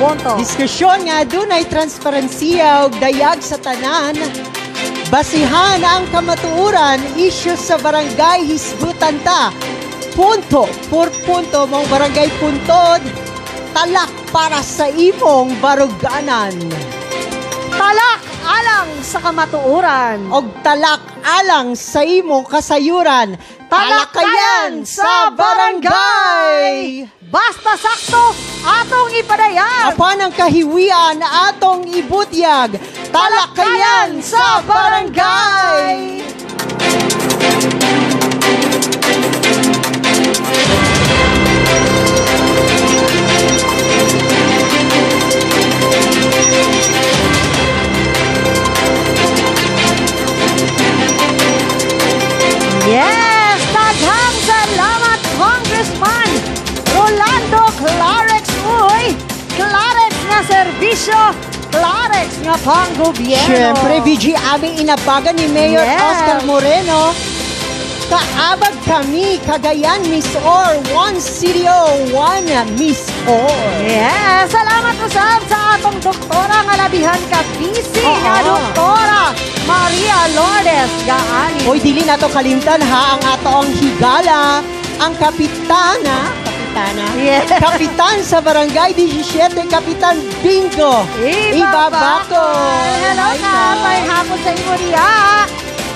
por punto. Diskusyon nga dunay transparensiya ug dayag sa tanan. Basihan ang kamatuuran isyu sa barangay hisgutan ta. Punto por punto mong barangay puntod. Talak para sa imong baruganan. Talak alang sa kamatuuran. Og talak alang sa imong kasayuran. Talakayan sa barangay! Basta sakto, atong ipadayag. Apan ang kahiwian na atong ibutyag. Talakayan sa barangay! Serbisyo, Clarex nga panggobyerno. Siyempre, VG, aming inabagan ni Mayor Yes. Oscar Moreno. Kaabag kami, Cagayan Miss Or, One City O, One Miss Or. Yes! Salamat usab sa atong doktora nga labihan ka busy Oo. nga doktora Maria Lourdes Gaani. Hoy, dili na to kalimtan ha, ang ato ang higala, ang kapitana, kapitana, Yes. kapitan sa Barangay 17, Kapitan Bingo. Ibabakol. Hello Hi, ka, Nay. may hapon sa imo diya.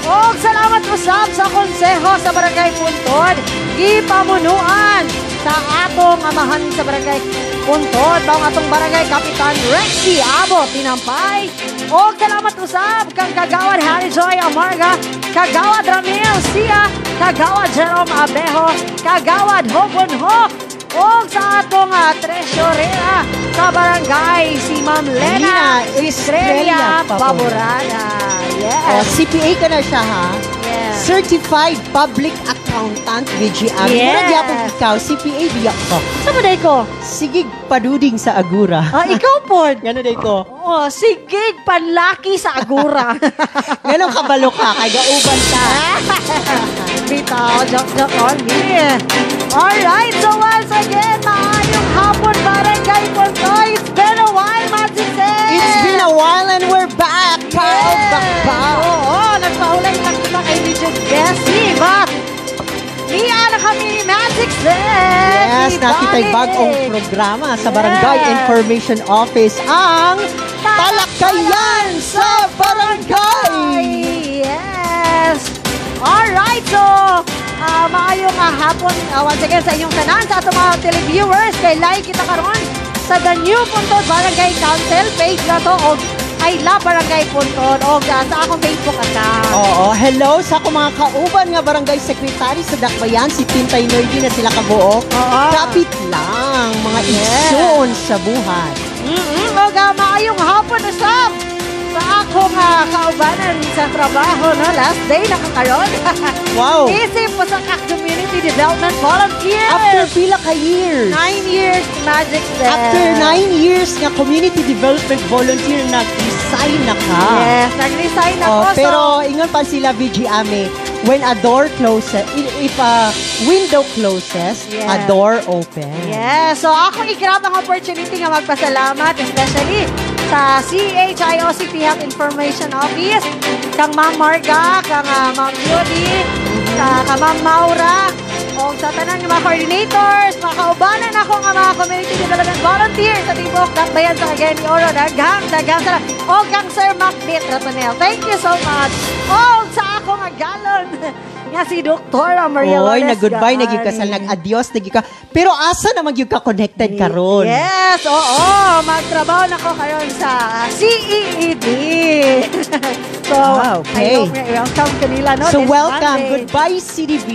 O salamat usab sa konseho sa Barangay Puntod. Gipamunuan sa atong amahan sa Barangay Puntod. Bang atong Barangay Kapitan Rexy Abo Tinampay. O salamat usab kang Kagawad Harry Joy Amarga, Kagawad Ramil Sia, Kagawad Jerome Abejo, Kagawad Hobon Hok, o sa atong uh, treasurera sa barangay, si Ma'am Lena Estrella Estrella Baborada. O, Yes. CPA ka na siya ha. Certified Public Accountant, VG Ami. Yes. Mura gyapon ikaw, CPA biya ko. Sama day ko. Sige, paduding sa Agura. Ah, ikaw po. Gano day ko. Oh, sige, panlaki sa agura. Ganon kabalo ka, kay gauban ka. Bitaw, joke, joke only. Alright, so once again, maayong hapon, barangay Puntoy. It's been a while, Magic. It's been a while and we're back. Carl Yes! Bakbak. Oo, nagpaulay lang Bessie, but Niya na kami ni Magic Zen. Yes, nakita'y bagong programa sa Barangay Yes. Information Office ang Talakayan sa Barangay! Yes! Alright, so, ah, maayong ah, hapon ah, once again sa inyong tanan, sa atong mga televiewers, kay like kita karon sa The New Puntod Barangay Council page na to, o I love Barangay Puntod, o sa akong Facebook account. Oo, hello sa akong mga kauban nga barangay secretary sa Dakbayan, si Tintay Nerdy na sila kabuo. Oo. Kapit lang, mga Yes. iksyon sa buhay. Mm-mm, o ga, maayong hapon na sab sa akong ah, kaubanan sa trabaho, no? Last day na kakaroon. Wow! Isip po sa ka community development volunteer. After pila ka years. Nine years, Magic Zen. After nine years nga community development volunteer, nag-resign na ka. Yes, nag-resign ako. Oh, so, pero ingon pa sila VG Ame, when a door closes, if a window closes, Yes. a door opens. yes, so ako igrab ang opportunity nga magpasalamat, especially sa CHIOCP Health Information Office, kang Ma'am Marga, kang ah, Ma'am Judy, sa kang Ma'am Maura, o sa tanan ng mga coordinators, mga kaubanan ako nga mga community development volunteers sa Tibok, Dakbayan sa Cagayan de Oro, daghang, daghang sa o kang Sir Macbeth Ratonel. Thank you so much. O sa ako nga galon, nga si Dr. Maria Oy, Lourdes nag-goodbye, Gaani. nag-kasal, nag-adios, nag ka. Pero asa na mag ka connected karon? Yes, oo. Magtrabaho na ko karon sa CEED. so, Ah, okay. I hope you're welcome kanila, no? So this welcome. Monday. Goodbye, CDB.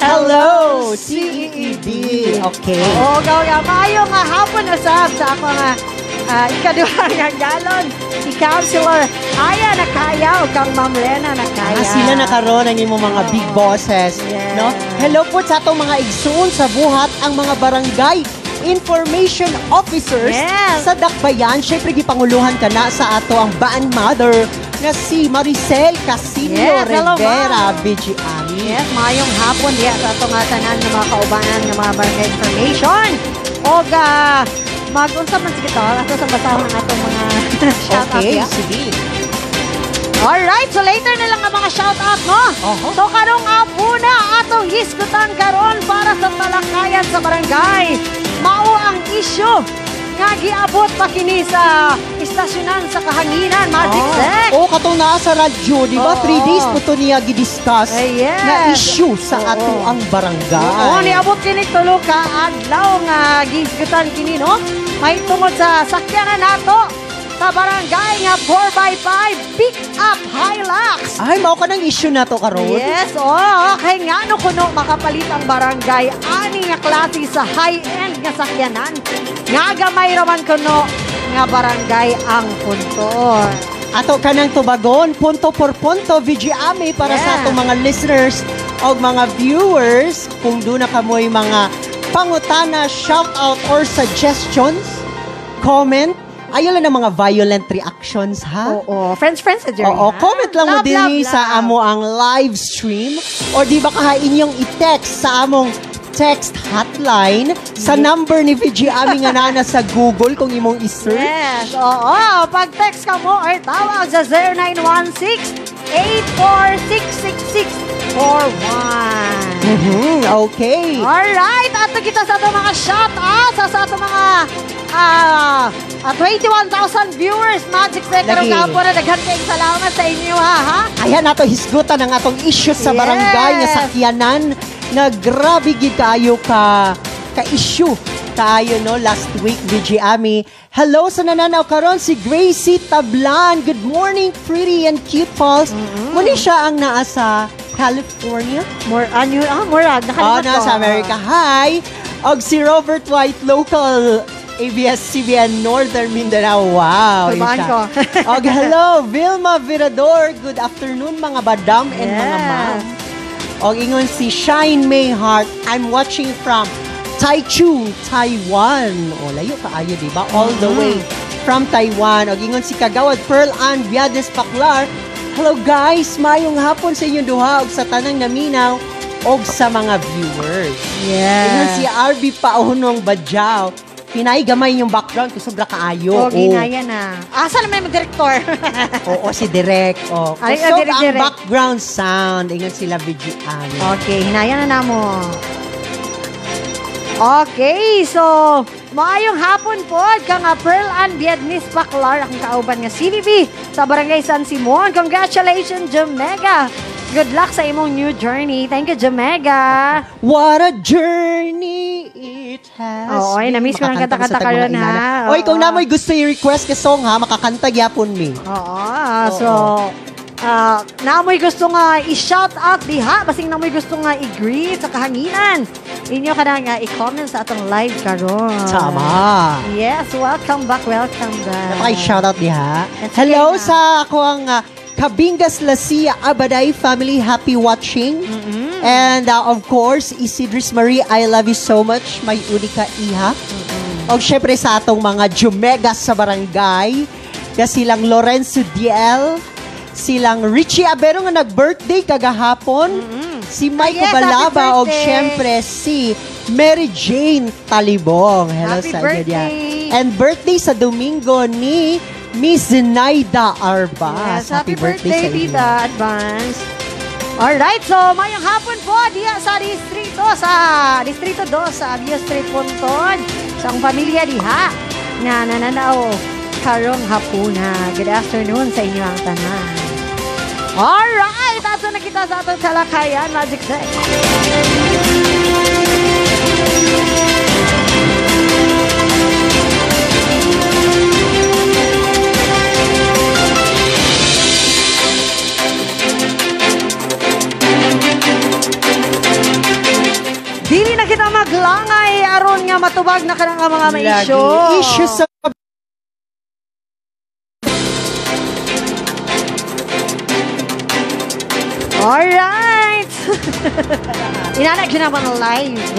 Hello, CEED. Okay. Oo, gaw nga. Maayo nga hapon na sa ako nga ah, ikaduha nga galon. Si Councilor Aya Nakaya o kang Ma'am Lena Nakaya. Ah, sila nakaroon ang imong mga big bosses. Yes. No? Hello po sa atong mga igsoon sa buhat ang mga barangay information officers Yes. sa Dakbayan. Siyempre, gipanguluhan ka na sa ato ang baan mother na si Maricel Casino Yes, Rivera, Ami. Yes, mayong hapon diya sa atong nga tanan ng mga kaubanan ng mga barangay information. O ga mag-unsa man sige to, ato sa basahon ang atong mga shout out Okay, ya. sige. Alright, so later na lang ang mga shout out no. Oho. So karong apuna atong hisgutan karon para sa talakayan sa barangay. Mao ang issue nga giabot pa kini sa istasyonan sa kahanginan Magic Sec. Oh, katong naa sa radyo, di ba? Oo. 3 days po to niya gidiscuss Eh, yes. na issue sa Oo. ato ang barangay. Oo, niabot kini tulo ka adlaw nga gisgutan kini no. May tungod sa sakyanan nato sa barangay nga 4x5 pick up Hilux. Ay, mao ka ng issue na to karon. Yes, oh, kay nga no kuno makapalit ang barangay ani nga klase sa high-end nga sakyanan. Nga gamay raman kuno nga barangay ang punto. Ato ka ng tubagon, punto por punto, VG Ami para sa Yeah. atong mga listeners o mga viewers. Kung doon na kamoy mga pangutana, shout out or suggestions, comment. Ayaw lang ng mga violent reactions, ha? Oo, friends friends sa Jerry. Oo, comment lang mo Love, din love, sa love. amo ang live stream or di ba kaha inyong i-text sa among text hotline sa number ni VG Ami nga nana sa Google kung imong i-search. Yes, oo. Pag text ka mo or tawag sa 0916-8466641. Mhm, okay. Alright, ato kita sa ato mga shout out sa sa ato mga ah ah, 21,000 viewers Magic Sector Lagi. ka po na daghan kayong salamat sa inyo ha ha. Ayan nato hisgutan ang atong issues sa Yes. barangay nga sakyanan na grabe gid kaayo ka ka issue kaayo no last week VG Ami. Hello sa nananaw karon si Gracie Tablan. Good morning pretty and cute pals. Muni siya ang naa sa California. More ano ah more ah, Oh, nakalimutan na ko. sa America. Hi! Og si Robert White, local ABS-CBN Northern Mindanao. Wow! Tumaan ko. Og hello, Vilma Virador. Good afternoon mga badam and mga ma'am. Og ingon si Shine May Heart. I'm watching from Taichung, Taiwan. O, layo kaayo, di ba? All the Mhm. way from Taiwan. Og ingon si Kagawad Pearl Ann Viades Paclar. Hello guys, mayong hapon sa inyo duha og sa tanang naminaw og sa mga viewers. Ingon si. RB Paunong Badjaw. Pinay gamay yung background ko sobra kaayo. Oh, ginaya na. Asa naman yung direktor? Oo, si Direk. Oh, Ay, kusog ah, ang Direk. background sound. Ingon sila video Ami. Okay, hinaya na namo. Okay, so maayong hapon po ka nga Pearl Ann Vietnamese Baclar ang kauban nga CVB sa Barangay San Simon. Congratulations, Jamega. Good luck sa imong new journey. Thank you, Jamega. What a journey it has. Oo, ay, na-miss ko ng Makakanta kanta-kanta sa karon, inana. ha? Oy, kung Oo. namoy gusto i-request ka song ha, makakanta gyapon mi. Oo, so ah namoy gusto nga i-shout out diha basing namoy gusto nga i-greet sa kahanginan. Inyo ka na nga i-comment sa atong live karon. Tama. Yes, welcome back, welcome back. Napakay shoutout diha. That's Hello okay na. sa ako ang ah, Kabingas Lasia Abaday family. Happy watching. Mm-mm. And uh, of course, Isidris Marie, I love you so much. May unika iha. O syempre sa atong mga Jumegas sa barangay. Na silang Lorenzo Diel. Silang Richie Abero nga nag-birthday kagahapon. Si Mike Ah, yes, Balaba. O syempre si Mary Jane Talibong. Hello Happy sa birthday. And birthday sa Domingo ni Miss Zenaida Arba. Yes, happy, birthday, sa inyo. tita. Advance. Alright, so mayong hapon po diya sa distrito sa distrito 2 sa Abia Street Ponton sa ang pamilya diha na nananaw karong hapuna. Good afternoon sa inyo ang tanan. Alright, ato na kita sa atong talakayan, Magic Deck. Dili na kita maglangay aron nga matubag na kanang mga may issue. Issue sa Alright! Inanak yun naman live.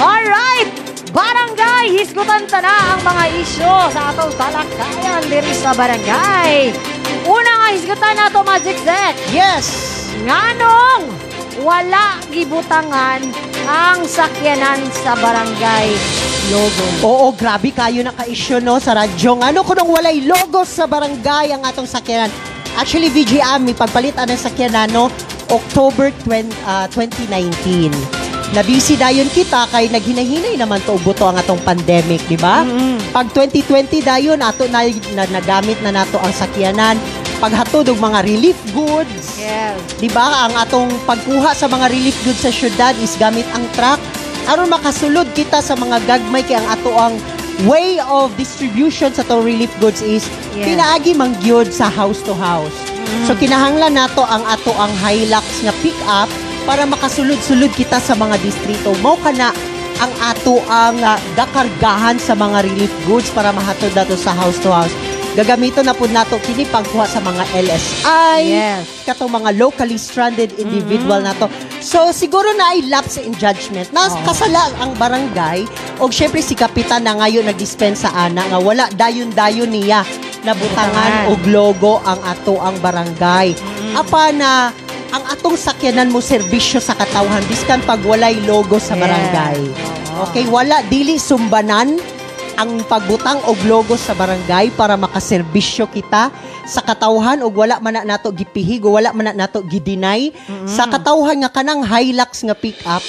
Alright! Barangay! Hisgutan ta na ang mga isyo sa atong talakayan diri sa barangay. Una nga hisgutan na to Magic Zek. Yes! Nganong wala gibutangan ang sakyanan sa barangay logo. Oo, grabe kayo na ka-issue no sa radyo. Ano kung walay logo sa barangay ang atong sakyanan? Actually, VG Ami, pagpalitan ng sakyanan no, October 20, ah, 2019. Nabisi dayon kita kay naghinahinay naman to buto ang atong pandemic, di ba? Pag 2020 dayon ato na, na nagamit na nato ang sakyanan paghatod og mga relief goods. Yes. Di ba ang atong pagkuha sa mga relief goods sa syudad is gamit ang truck aron makasulod kita sa mga gagmay kay ang ato ang way of distribution sa tong relief goods is Yes. pinaagi mangyod sa house to house. So kinahanglan nato ang ato ang Hilux nga pick up para makasulod-sulod kita sa mga distrito. Mao kana ang ato ang ah, gakargahan sa mga relief goods para mahatod nato sa house to house. Gagamiton na pud nato kini pagkuha sa mga LSI, Yes. katong mga locally stranded individual nato. So siguro na ay lapse in judgment. Na Oo. kasala ang barangay o syempre si kapitan na ngayon nagdispensa ana nga wala dayon-dayon niya nabutangan Butangan. og logo ang ato ang barangay. Apa na ang atong sakyanan mo serbisyo sa katawhan biskan pag walay logo sa barangay. Oo. Okay, wala dili sumbanan ang pagbutang og logo sa barangay para makaserbisyo kita sa katawhan ug wala man na nato gipihig o wala man na nato gidinay sa katawhan nga kanang Hilux nga pick up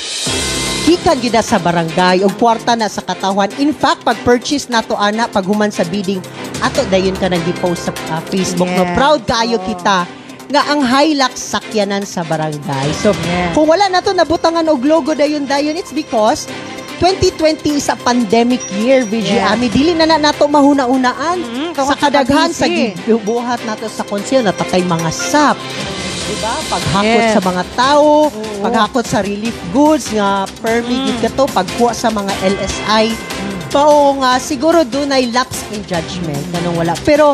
gikan gida sa barangay og kwarta na sa katawhan in fact pag purchase nato ana pag human sa bidding ato dayon ka nang gi-post sa ah, Facebook no Yes. proud kaayo Oo. kita nga ang Hilux sakyanan sa barangay so Yes. kung wala nato nabutangan og logo dayon dayon it's because 2020 is a pandemic year, VG Yes. Ami. Dili na na nato mahuna-unaan Mm, sa kadaghan sa gibuhat nato sa konsil natatay mga sap. Diba? Paghakot Yes. sa mga tao, Oo. paghakot sa relief goods nga permit Mm. kato, pagkuha sa mga LSI. Pao nga siguro doon ay lapse in judgment ganun wala. Pero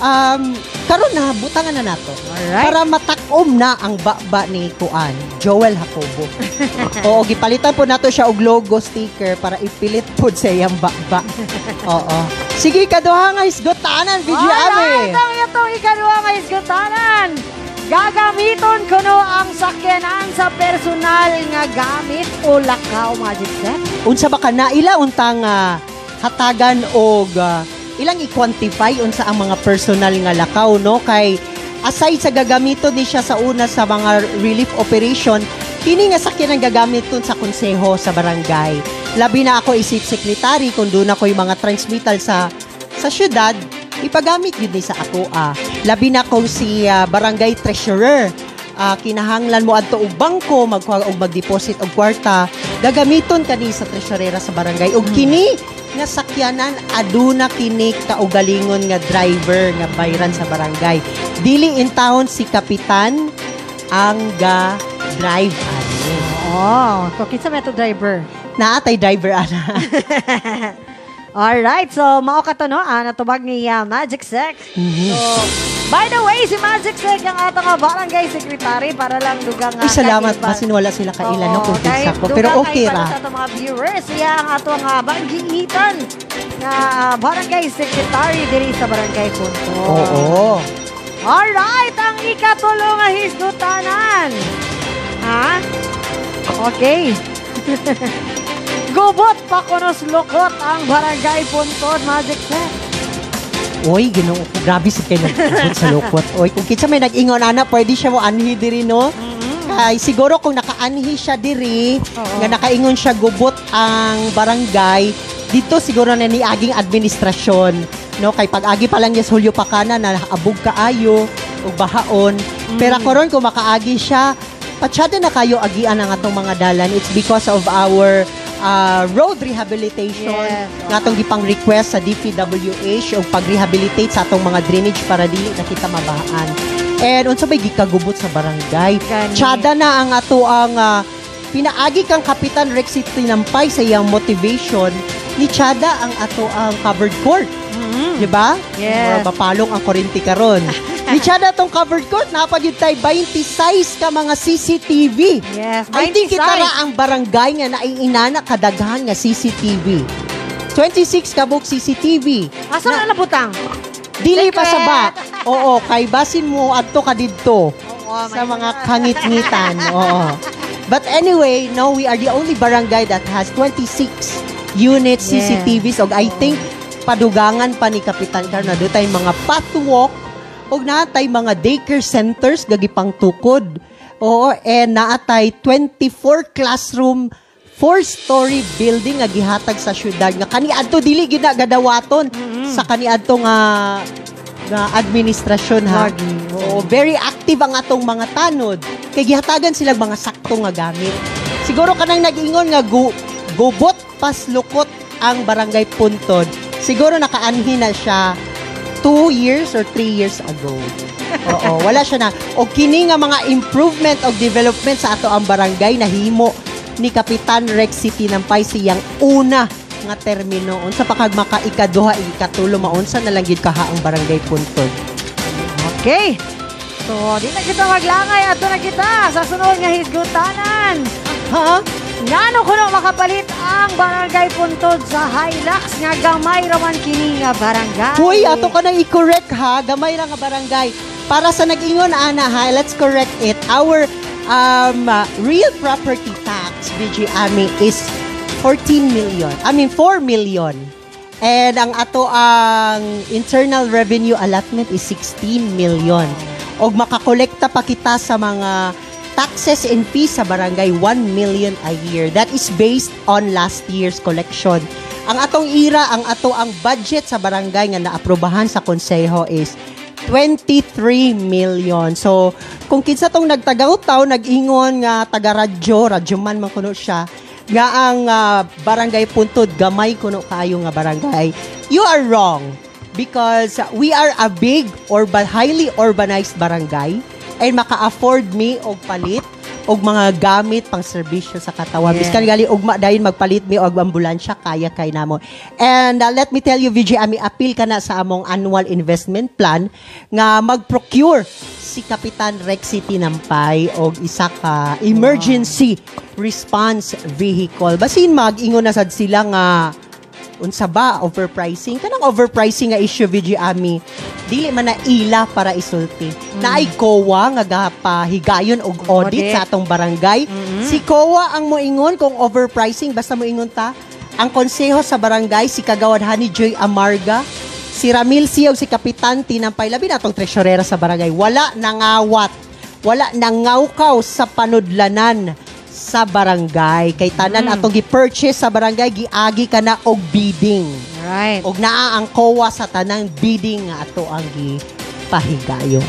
um karon na butangan na nato Alright. para matakom na ang baba ni Kuan, Joel Jacobo. Oo, gipalitan po nato siya og logo sticker para ipilit po sa iyang baba. Oo. Sige, kaduha nga isgotanan, video Alright, ame. ang itong ikaduha nga isgutanan. Gagamiton ko no ang sakyanan sa personal nga gamit o lakaw Magic Set. Unsa ba ka na ila untang ah, hatagan og ah, ilang i-quantify unsa ang mga personal nga lakaw no? Kay aside sa gagamiton ni siya sa una sa mga relief operation kini nga sakyan ang gagamiton sa konseho sa barangay. Labi na ako isip secretary kung doon ako yung mga transmittal sa sa syudad ipagamit yun ni sa ako ah. Labi na kung si ah, barangay treasurer. Ah, kinahanglan mo adto og bangko magkuha og mag-deposit og kwarta gagamiton kani sa treasurera sa barangay og kini nga sakyanan aduna kini kaugalingon nga driver nga bayran sa barangay dili in town si kapitan ang ga drive ani Oh, so kinsa may to driver? naatay driver ana Alright, so mao ka to no, ah, natubag ni ah, Magic Sex. Mhm. So, by the way, si Magic Sex ang ato nga barangay secretary para lang dugang nga Ay, salamat kaiban. basin wala sila kailan no kung kinsa ko pero okay ra Sa ato mga viewers, siya ang ato nga banggiitan nga ah, barangay secretary diri sa barangay Punto. oo Alright, ang ikatulo nga hisgutanan. Ha? Okay. Gubot pa kunos lukot ang barangay Puntod Magic Set. Oy, ginoo ko. Grabe sa kayo nagpapot sa lukot. Oy, kung kitsa may nag-ingon, ana, pwede siya mo anhi diri, no? Kay siguro kung nakaanhi siya diri, nga nakaingon siya gubot ang barangay, dito siguro na ni aging administrasyon, no? Kay pag-agi pa lang yes hulyo pa kana na abog kaayo ug bahaon. Pero karon kung makaagi siya, patsyada na kayo agian ang atong mga dalan. It's because of our uh, road rehabilitation Yes. nga atong gipang request sa DPWH o pag-rehabilitate sa atong mga drainage para dili na kita mabahaan. And unsa bay gikagubot sa barangay? Gani. Tsada na ang ato ang ah, pinaagi kang Kapitan Rexy Tinampay sa iyang motivation ni Chada ang ato ang covered court. Mhm. Di ba? Yes. Mapalong ang kurinti karon. Lichada tong covered court, napag yun tayo 26 ka mga CCTV. Yes, I think 26. kita ra ang barangay nga naiinana kadaghan nga CCTV. 26 ka buk CCTV. Asa na nabutang? Dili pa sa ba? Oo, kay basin mo adto ka didto Oo, sa may- mga kangit-ngitan. Oo. But anyway, no, we are the only barangay that has 26 units Yes. CCTVs og I think padugangan pa ni Kapitan Carna do tay mga pathwalk og natay mga daycare centers gagipang tukod. Oo, and naatay 24 classroom four-story building nga gihatag sa syudad nga kaniadto dili na gadawaton sa kaniadto nga nga administrasyon ha. Lagi, Oo, very active ang atong mga tanod. Kay gihatagan sila mga sakto nga gamit. Siguro kanang nag-ingon nga gu, gubot pas lukot ang barangay Puntod. Siguro nakaanhi na siya two years or three years ago. Oo, wala siya na. O kini nga mga improvement o development sa ato ang barangay nahimo ni Kapitan Rex City ng Pai siyang una nga termino unsa pa kag maka ikaduha ikatulo maunsa na lang gid kaha ang barangay Puntod. Okay. So, di na kita maglangay. Ato na kita sa sunod nga hisgutanan. Ha? Ngano kuno makapalit ang barangay puntod sa Hilux nga gamay raman kini nga barangay. Hoy, ato ka nang i-correct ha. Gamay ra nga barangay. Para sa nag-ingon ana ha, let's correct it. Our um, uh, real property tax, BG Ami, is 14 million. I mean, 4 million. And ang ato ang internal revenue allotment is 16 million. Og makakolekta pa kita sa mga taxes and fees sa barangay 1 million a year. That is based on last year's collection. Ang atong ira, ang ato ang budget sa barangay nga naaprobahan sa konseho is 23 million. So, kung kinsa tong nagtagaw-taw, nag-ingon nga taga-radyo, radyo man man kuno siya, nga ang ah, barangay puntod, gamay kuno kayo nga barangay. You are wrong because we are a big urban, highly urbanized barangay and maka-afford me og palit og mga gamit pang serbisyo sa katawan. Yeah. Biskan gali ugma dayon magpalit mi og ambulansya kaya kay namo. And uh, let me tell you VJ Ami appeal ka na sa among annual investment plan nga mag-procure si Kapitan Rex City Nampay og isa ka emergency response vehicle. Basin mag-ingon na sad sila nga unsa ba overpricing. Kanang overpricing nga issue VG Ami dili man na ila para isulti. Naay COA nga gapahigayon og audit. Audit. sa atong barangay. Si COA ang moingon kung overpricing basta moingon ta. Ang konseho sa barangay si Kagawad Hani Joy Amarga si Ramil Siyaw si Kapitan Tinampay labi na atong treasurera sa barangay. Wala nangawat. Wala nangawkaw sa panudlanan sa barangay kay tanan atong gi-purchase sa barangay giagi ka na og bidding Right. og naa ang COA sa tanang bidding nga ato ang gipahigayon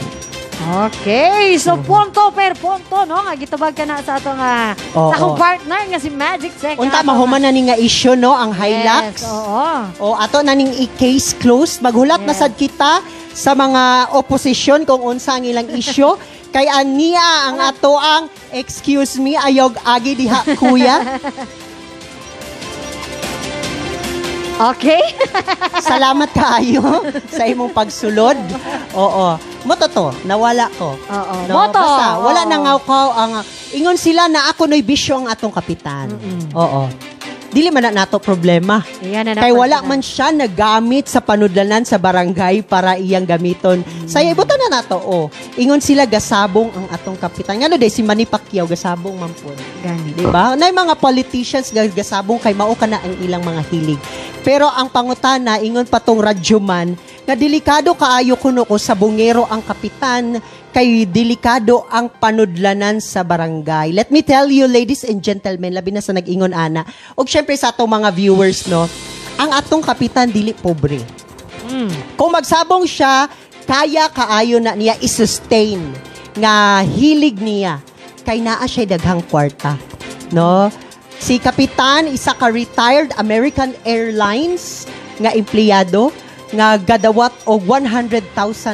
Okay, so punto per punto, no? Nga gitubag ka na sa atong nga Oo. sa akong partner nga si Magic Sec. unta ato mahuman na ni nga issue no ang Yes, Hilux oo. o ato na ning i-case closed maghulat na Yes. sad kita sa mga opposition kung unsa ang ilang issue kay aniya ang ato ang excuse me ayog agi diha kuya Okay? salamat kaayo sa imong pagsulod oo moto to nawala ko Oo. No, Moto. Basta, wala Oo. nang ngawkaw ang ingon sila na ako no'y bisyo ang atong kapitan. Oo. Dili man na nato problema. Iyan na Kay wala man siya nagamit sa panudlanan sa barangay para iyang gamiton. Saya ibutan na nato oh. Ingon sila gasabong ang atong kapitan. Ngano day si Manny Pacquiao gasabong man po. Gani. Di ba? Nay mga politicians ga- gasabong kay mao ka na ang ilang mga hilig. Pero ang pangutana ingon pa tong radyoman nga delikado kaayo kuno ko sa bungero ang kapitan kay delikado ang panudlanan sa barangay. Let me tell you ladies and gentlemen, labi na sa nag-ingon ana. Og syempre sa atong mga viewers no, ang atong kapitan dili pobre. Mm. Kung magsabong siya, kaya kaayo na niya i-sustain nga hilig niya kay naa siya daghang kwarta. No? Si Kapitan, isa ka retired American Airlines nga empleyado nga gadawat og 100,000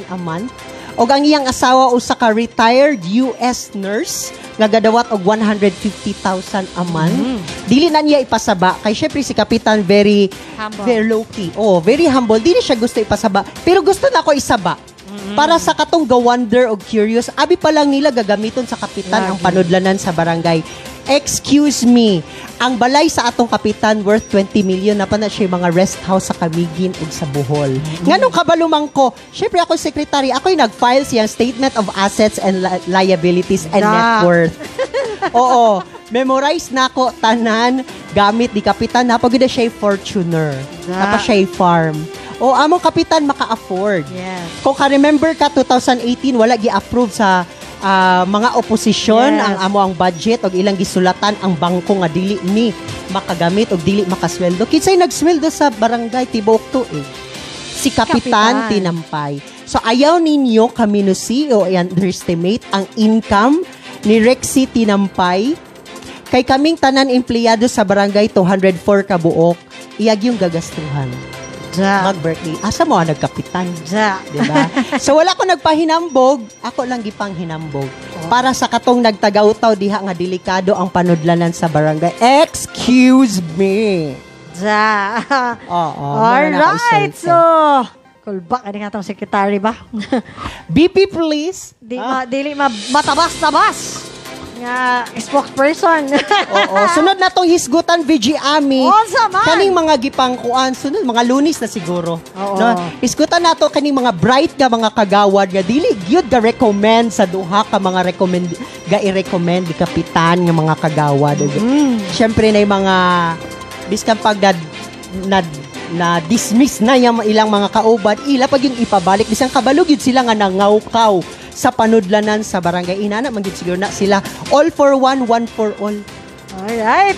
a month. Og ang iyang asawa usa ka retired US nurse nga gadawat og 150,000 a month. Dili na niya ipasaba kay syempre si Kapitan very Humble. very low key. Oh, very humble. Dili siya gusto ipasaba. Pero gusto na ako isaba. Para sa katong ga-wonder o curious, abi pa lang nila gagamiton sa kapitan Lagi. ang panudlanan sa barangay. Excuse me, ang balay sa atong kapitan worth 20 million na pa na siya mga rest house sa Kamigin ug sa Bohol. Nganong kabalumang ko, syempre ako secretary, ako yung nag-file siyang statement of assets and li- liabilities and Na. net worth. Oo, memorize na ko tanan gamit di kapitan na siya yung Fortuner. Na. Napa siya farm. O among kapitan maka-afford. Yes. Kung ka-remember ka, 2018, wala gi-approve sa ah, mga oposisyon Yes. ang amo ang budget og ilang gisulatan ang bangko nga dili ni makagamit og dili makasweldo. Kinsay nagsweldo sa barangay Tibok to eh. Si Kapitan, Kapitan. Tinampay. So ayaw ninyo kaminusi o i-underestimate ang income ni Rexy Tinampay kay kaming tanan empleyado sa barangay 204 kabuok, iyag yung gagastuhan. Ja. Mag-birthday. Asa mo ang nagkapitan? Ja. di ba? so wala ko nagpahinambog, ako lang gipang hinambog. Para sa katong nagtagaw-taw diha nga delikado ang panudlanan sa barangay. Excuse me. Ja. Oo. Alright. So, kulba ka nga tong secretary ba? BP please. Di Ah, ma, dili ma, matabas-tabas nga spokesperson. Oo. Sunod na tong hisgutan VG Ami. Unsa man? Kaning mga gipangkuan sunod mga lunis na siguro. Oo. No? Hisgutan nato kaning mga bright nga mga kagawad nga dili gyud ga recommend sa duha ka mga recommend ga i-recommend di kapitan nga mga kagawad. Mm. Siyempre na yung mga biskan pag na, na, na dismiss na yung ilang mga kaubad, ila pag yung ipabalik, bisang kabalog yun sila nga nangawkaw sa panudlanan sa barangay. Inana, man yun siguro na sila. All for one, one for all. Alright.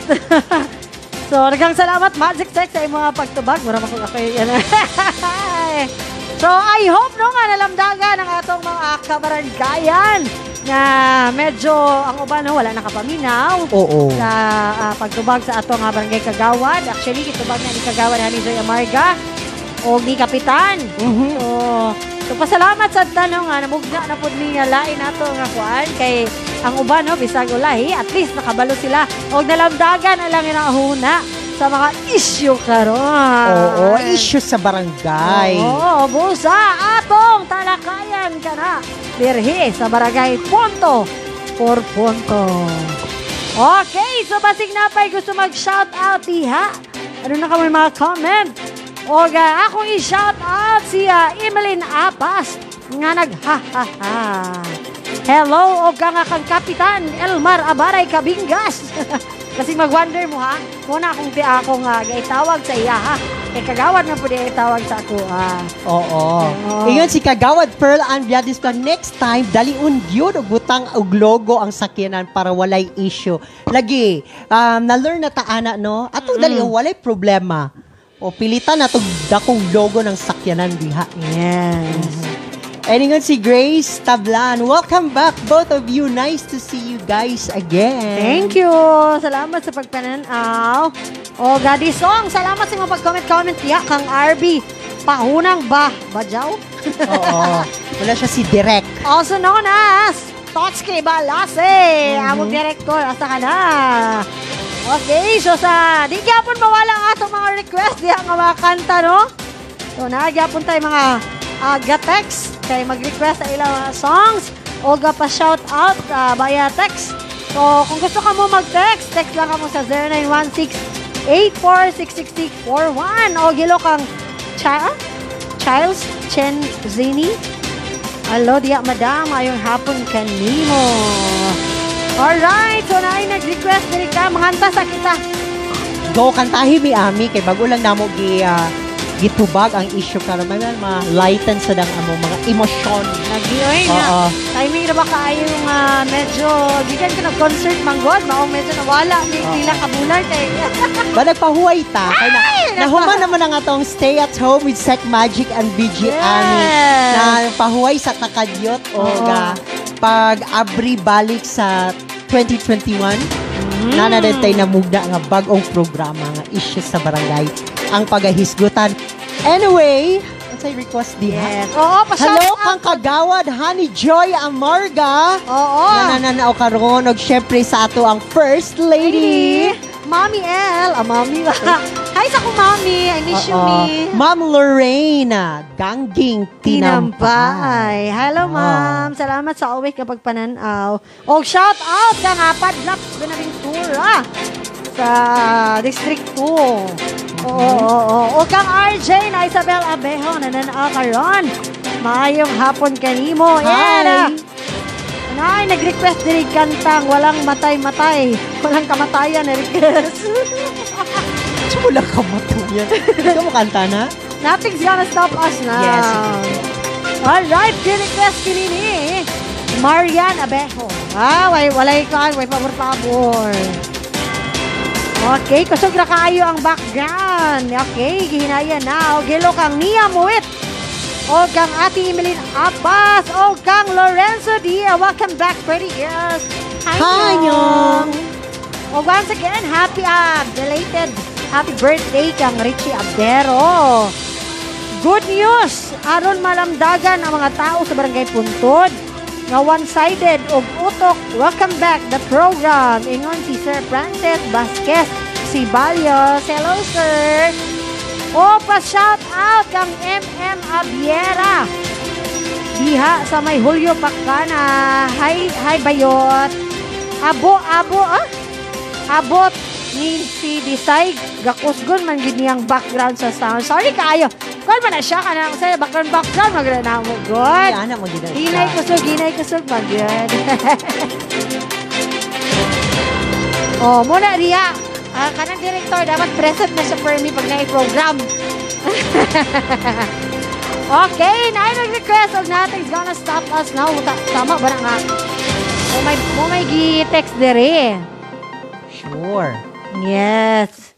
so, nagang salamat, Magic Sex, sa mga pagtubag. Mura ako ako yan. so, I hope no nga nalamdagan ang atong mga kabaranggayan na medyo ang uban no, wala nakapaminaw Oo. sa ah, pagtubag sa atong nga barangay Kagawad. Actually, kitubag na ni Kagawad ni Joy Amarga o ni Kapitan. Mhm. So, so pasalamat sa tanong nga namugna na pud ni nga lain nato nga kuan kay ang uban no bisag ulahi at least nakabalo sila og nalamdagan na lang yung huna sa mga issue karon. Oo, issue sa barangay. Oo, busa atong talakayan ka na. Birhi sa barangay Punto por Punto. Okay, so basig na pa'y gusto mag-shout out diha. Ano na kami mga comment? O ga, akong i-shout out si ah, Emeline Apas nga nag ha ha ha. Hello o ka nga kang kapitan Elmar Abaray Kabingas. Kasi mag-wonder mo ha. Muna akong di ako nga gaitawag sa iya ha. Kay kagawad na po di itawag sa ako ha. Oo. Oo. Ingon si Kagawad Pearl Ann Viadis ka, next time, daliun yun og butang og logo ang sakyanan para walay issue. Lagi, um, na-learn na taana, no? Atong daliun, walay problema. O pilitan na itong dakong logo ng sakyanan diha. Yes. And ingon si Grace Tablan, welcome back both of you. Nice to see you guys again. Thank you. Salamat sa pagpananaw. O Gadi Song, salamat sa mga pag-comment-comment niya kang RB. Pahunang ba? Bajaw? Oo. Wala siya si Direk. Also known as Totski Balase. Among director. Asa ka na? Okay, so sa di gyapon mawala ang atong mga request diha nga mga kanta no. So nagyapon tayo mga uh, ga-text kay mag-request sa ilang mga songs o ga pa shout out uh, via text. So kung gusto ka mo mag-text, text lang ka mo sa 0916 8466641 o gilo kang Cha Childs Chen Zini Alo, diya, madam. Ayong hapon kanimo. Alright, so na ay nag-request diri ka. Manganta sa kita. Go kantahi mi ami kay bago lang namo gi ah, gitubag ang issue karon may mga lighten sa dang amo mga emosyon. Nag-ioy na. Timing na ba kaayo nga medyo, gigan ka nag-concert manggod, maong medyo nawala. Di Oo. tila kabulan kay. Ba nagpahuway ta kay na, nahuman naman ang atong stay at home with Sec Magic and BG Yes. na pahuway sa takadyot o ga pag abri balik sa 2021 Mm. na na namugna nga bagong programa nga issue sa barangay ang pagahisgutan. Anyway, say request diha. Yes. Oo, pa-shout Hello out. kang kagawad Honey Joy Amarga. Oo. Nanananaw karon og syempre sa ato ang First Lady. Lady. Mommy L. Ah, Mommy. Hi sa ko, Mami. I miss you, Oo. me. Ma'am Lorena, gangging tinampay. Tinampay. Hello, ma'am. Salamat sa always kapag pananaw. O, shout out ka nga, Padlak Benaventura sa District 2. Oo, oo, oo. O kang RJ na Isabel Abejo na nanakaron. Maayong hapon kanimo. Hi. Yan. Nay, nag-request diri kantang walang matay-matay. Walang kamatayan na request. So, wala ka matuyan. Ikaw mo kanta na? Nothing's gonna stop us now. Yes. Alright, request kinini. Marian Abejo. Ah, way, walay ka, way pabor-pabor. Okay, kusog ra kaayo ang background. Okay, gihinaya na. O gilo kang Nia Muit. O kang Ate Emeline Abbas. O kang Lorenzo Dia. Welcome back, pretty girls. Hi, Nyong. O once again, happy uh, belated happy birthday kang Richie Abdero. Good news! Aron malamdagan ang mga tao sa Barangay Puntod nga one-sided og utok. Welcome back the program. Ingon si Sir Francis Vasquez si Balyos. Hello, sir. O, pa-shout out kang MM Abiera. Diha sa may Julio Pacana. Hi, hi Bayot. Abo, abo, ah? Abot ni si Disay gakusgon man gid niyang background sa sound. Sorry kaayo. Kung man na siya kanang sa background background magana na mo good. Yan na mo ginagawa. Hinay kusog, hinay kusog magyud. oh, muna Ria. Ah, kanang director dapat present na sa Permi pag na-program. okay, na nag-request og nothing's gonna stop us now. Ta- Tama ba na nga? Mo may mo may gi-text dere. Sure. Yes.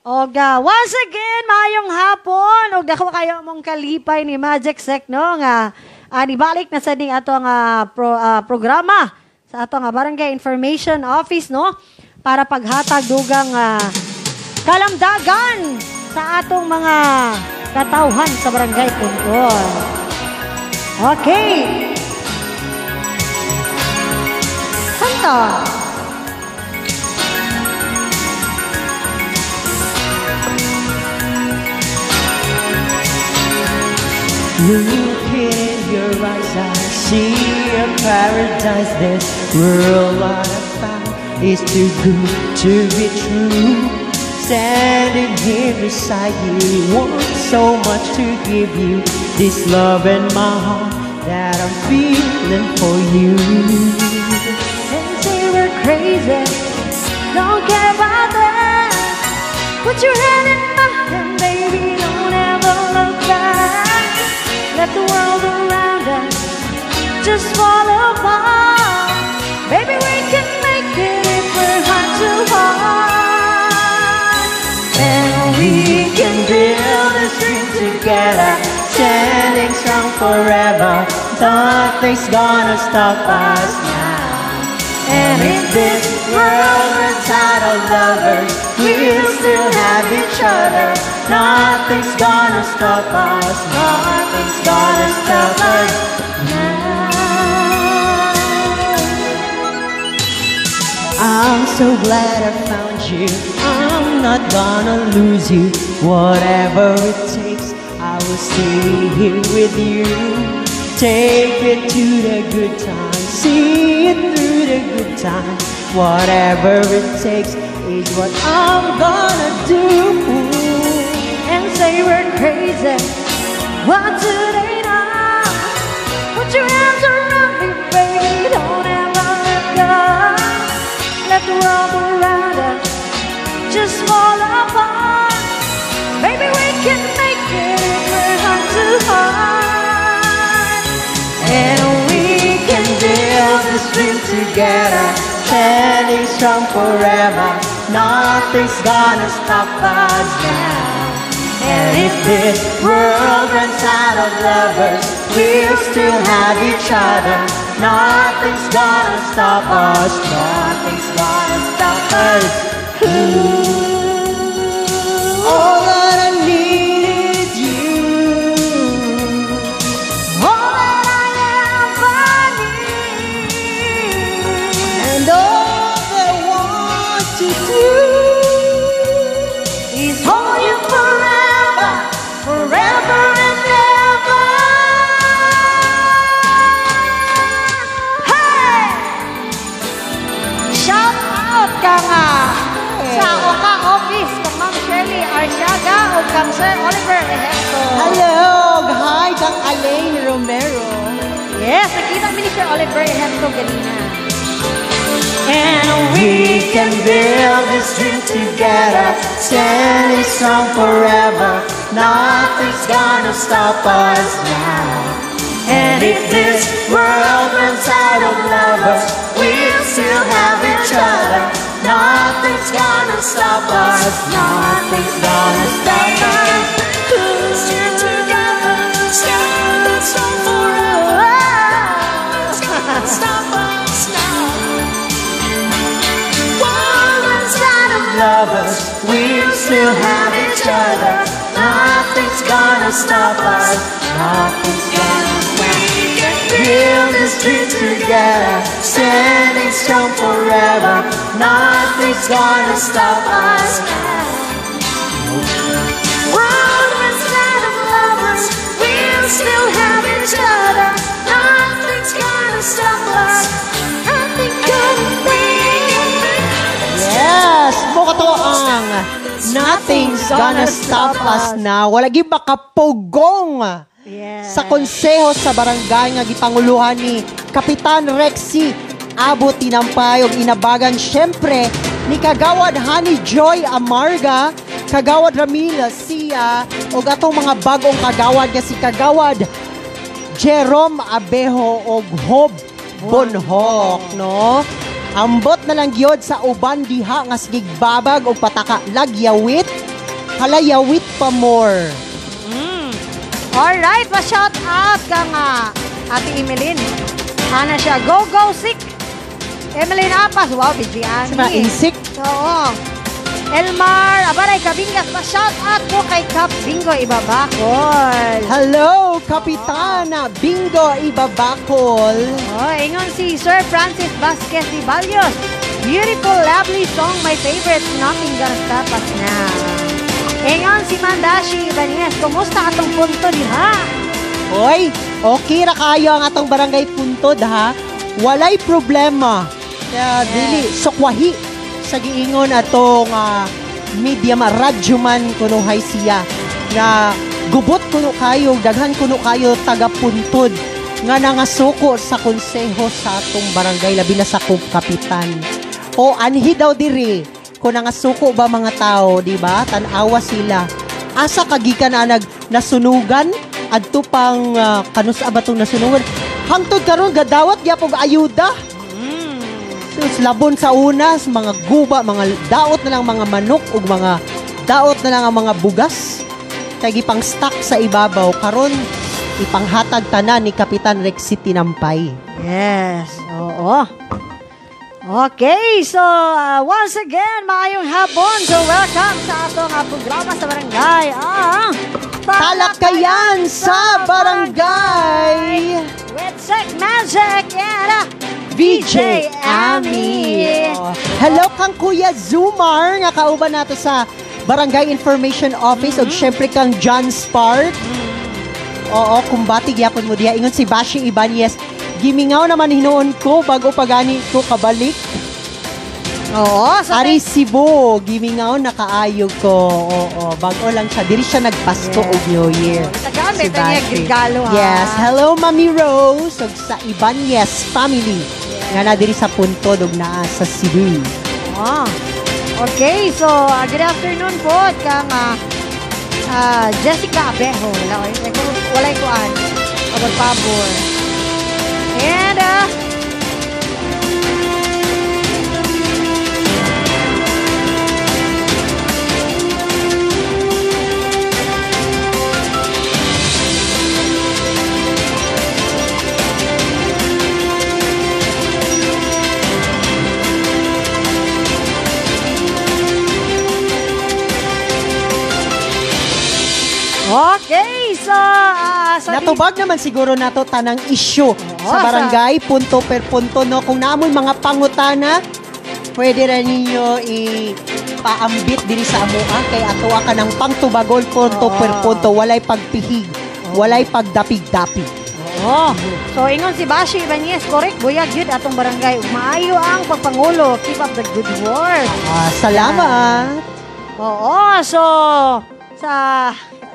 Oga, once again, mayong hapon. Og dako kayo mong kalipay ni Magic Sec, no? Nga, ah, nibalik na sa ding ato nga pro, ah, programa sa ato nga Barangay Information Office, no? Para paghatag dugang ah, kalamdagan sa atong mga katauhan sa Barangay Puntol. Okay. Kanta. Look in your eyes, I see a paradise. This world I found is too good to be true. Standing here beside you, want so much to give you. This love in my heart that I'm feeling for you. and say we're crazy. Don't care about that. Put your hand in my hand, baby. Don't ever look back. Let the world around us just fall apart. Baby, we can make it if we're heart to heart. And we can build this dream together, standing strong forever. Nothing's gonna stop us now. And if this world runs out of lovers, we'll still have each other. Nothing's gonna stop us. Nothing's gonna stop us I'm so glad I found you. I'm not gonna lose you. Whatever it takes, I will stay here with you. Take it to the good times, see it through the good times. Whatever it takes is what I'm gonna do. Say we're crazy. What do they know? Put your hands around me, baby. Don't ever let go. Let the world around us just fall apart. Baby, we can make it if we're heart to heart. And we can build this dream together, standing strong forever. Nothing's gonna stop us now. And if this world runs out of lovers, we'll still have each other. Nothing's gonna stop us. Nothing's gonna stop us. All that Office, Ma'am Arciaga o kang Sir Oliver Hello! Hi, kang Alain Romero. Yes, nakita mo ni Sir Oliver ganina. And we can build this dream together, standing strong forever. Nothing's gonna stop us now. And if this world runs out of lovers, we'll still have each other. Nothing's gonna stop us. Nothing's gonna stop us. Together. Nothing's gonna stop us now. Of we'll still have each other. Nothing's gonna stop us. Nothing's gonna build this dream together, standing strong forever. Nothing's gonna stop us. World runs out of lovers, we'll still have each other. Nothing's gonna stop us. Nothing gonna break. Yes, mo to ang Nothing's gonna stop us now. Walagi makapugong Sa konseho sa barangay nga gipanguluhan ni Kapitan Rexy abot tinampay og inabagan syempre ni Kagawad Honey Joy Amarga, Kagawad Ramila Sia og atong mga bagong kagawad nga si Kagawad Jerome Abeho og Hob Bonhok, no? Ambot na lang gyud sa uban diha nga sigigbabag og pataka lagyawit, halayawit pa more. Alright, pa-shout out ka nga. Ate Emeline. Ana siya, go, go, sick. Emeline Apas, wow, busy Sa insik, Oo. Elmar, abaray, kabingas, pa-shout out po kay Kap Bingo Ibabakol. Hello, Kapitana Bingo Ibabakol. Oh, ingon si Sir Francis Vasquez de Balios. Beautiful, lovely song, my favorite, nothing gonna stop us now. Ingon si Mandashi Ibanez, kumusta atong punto diha? Hoy, okay ra kayo ang atong barangay puntod ha. Walay problema. Kaya dili sukwahi sa giingon atong ah, media ma radyo man kuno hay siya nga gubot kuno kayo daghan kuno kayo taga puntod nga nangasuko sa konseho sa atong barangay labi na sa kapitan. O anhi daw diri kung nangasuko ba mga tao, di ba? Tanawa sila. Asa kagikan na nag nasunugan adto pang uh, kanus abatong nasunugan. Hangtod karon gadawat gyapon ayuda. Sus labon sa unas, mga guba, mga daot na lang mga manok ug mga daot na lang ang mga bugas. Kay gipang stock sa ibabaw karon ipanghatag tanan ni Kapitan Rexy Tinampay. Yes, oo. Okay, so uh, once again, maayong hapon. So welcome sa atong uh, programa sa barangay. Ah, Talakayan sa barangay! With Sek Magic and uh, VJ Ami. Oh. Hello kang Kuya Zumar nga kauban nato sa Barangay Information Office ug syempre kang John Spark. Oo, kumbati gyapon mo diha ingon si Bashi Ibanez. Gimingaw naman hinuon ko bago pagani ko kabalik. Oo, so Ari Cebu, gimingaw nakaayog ko. Oo, bago lang siya. Diri siya nagpasko Yes. og New Year. Tagamit Si na niya regalo ha. Yes, hello Mami Rose ug sa Ibanez family. Nga na diri sa puntod ug naa sa Cebu. Oh. Okay, so uh, good afternoon po kang uh, uh, Jessica Abejo. Wala ko, walay ko an. Pabor. And uh, Okay, so uh, so Natubag naman siguro nato tanang issue sa- sa barangay, punto per punto, no? Kung naamoy mga pangutana, pwede rin ninyo i-paambit diri sa amoa kay ato ka ng pangtubagol punto Oo. per punto. Walay pagpihig, walay pagdapig-dapig. Oo. So ingon si Bashi Ibanez, correct buyag yun atong barangay. Maayo ang pagpangulo. Keep up the good work. Ah, salamat! Oo, so sa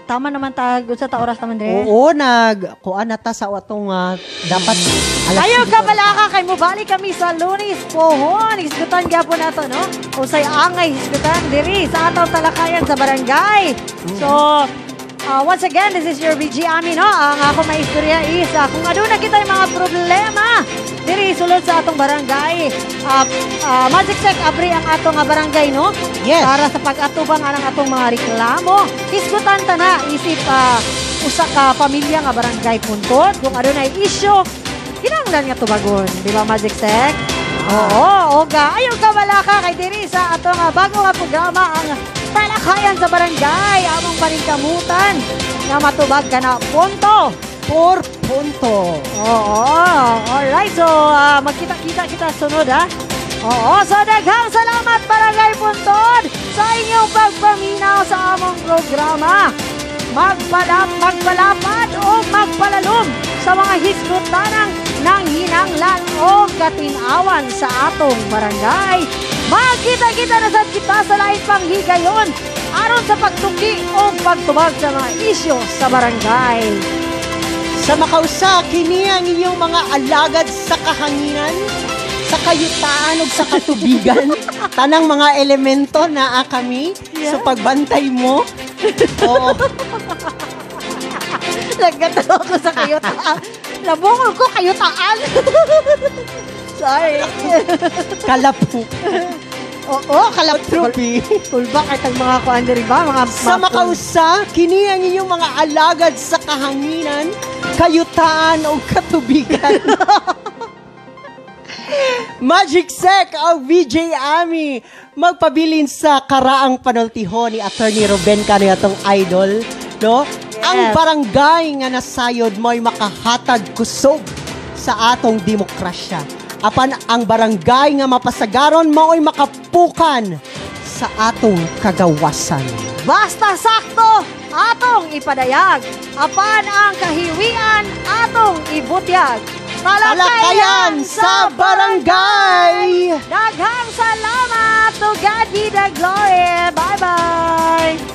tama naman ta sa ta oras naman dire. Oo, nag kuan na ta sa atong ah, dapat alas sige ka balaka kay mo balik kami sa Lunis Pohon. Hisgutan gyapon nato no. Usay angay hisgutan diri sa atong talakayan sa barangay. So uh, once again, this is your BG Ami, no? Ang ako may istorya is, uh, kung ano na kita yung mga problema, diri sulod sa atong barangay. Uh, uh, Magic Sec, abri ang atong barangay, no? Yes. Para sa pag-atubang anang atong mga reklamo. Isgutan ta na, isip uh, usa ka pamilya nga barangay puntod. Kung ano na issue, kinahanglan nga tubagon. Di ba, Magic Sec? Oo, oga. Ayaw ka wala ka kay diri sa atong uh, bago nga programa ang talakayan sa barangay. Among paningkamutan nga matubag ka na punto. Por punto. Oo, alright. So, ah, magkita-kita kita sunod, ha? Oo, so daghang salamat Barangay Puntod sa inyong pagpaminaw sa among programa. Magpadap, magpalapad o magpalalom sa mga hisgutanang ng hinanglan o katinawan sa atong barangay. Magkita-kita na sad kita sa lain pang higayon aron sa pagtuki o pagtubag sa mga isyo sa barangay. Sa makausa, kini ang inyong mga alagad sa kahanginan, sa kayutaan ug sa katubigan. Tanang mga elemento na ah, kami sa pagbantay mo. Oo. Nagkatalo ako sa kayutaan. Nabungol ko kayutaan. Sorry. Kalapu. Oo, kalap Trupi. Kulbak at ang mga kuan diri ba? Mga Sa makausa, kini ang inyong mga alagad sa kahanginan, kayutaan o katubigan. Magic Sec o VJ Ami magpabilin sa karaang panultiho ni Attorney Ruben kano atong idol no ang barangay nga nasayod mo'y makahatag kusog sa atong demokrasya apan ang barangay nga mapasagaron mao'y makapukan sa atong kagawasan Basta sakto, atong ipadayag. Apan ang kahiwian, atong ibutyag. Talakayan sa barangay! Daghang salamat to God be the glory. Bye-bye.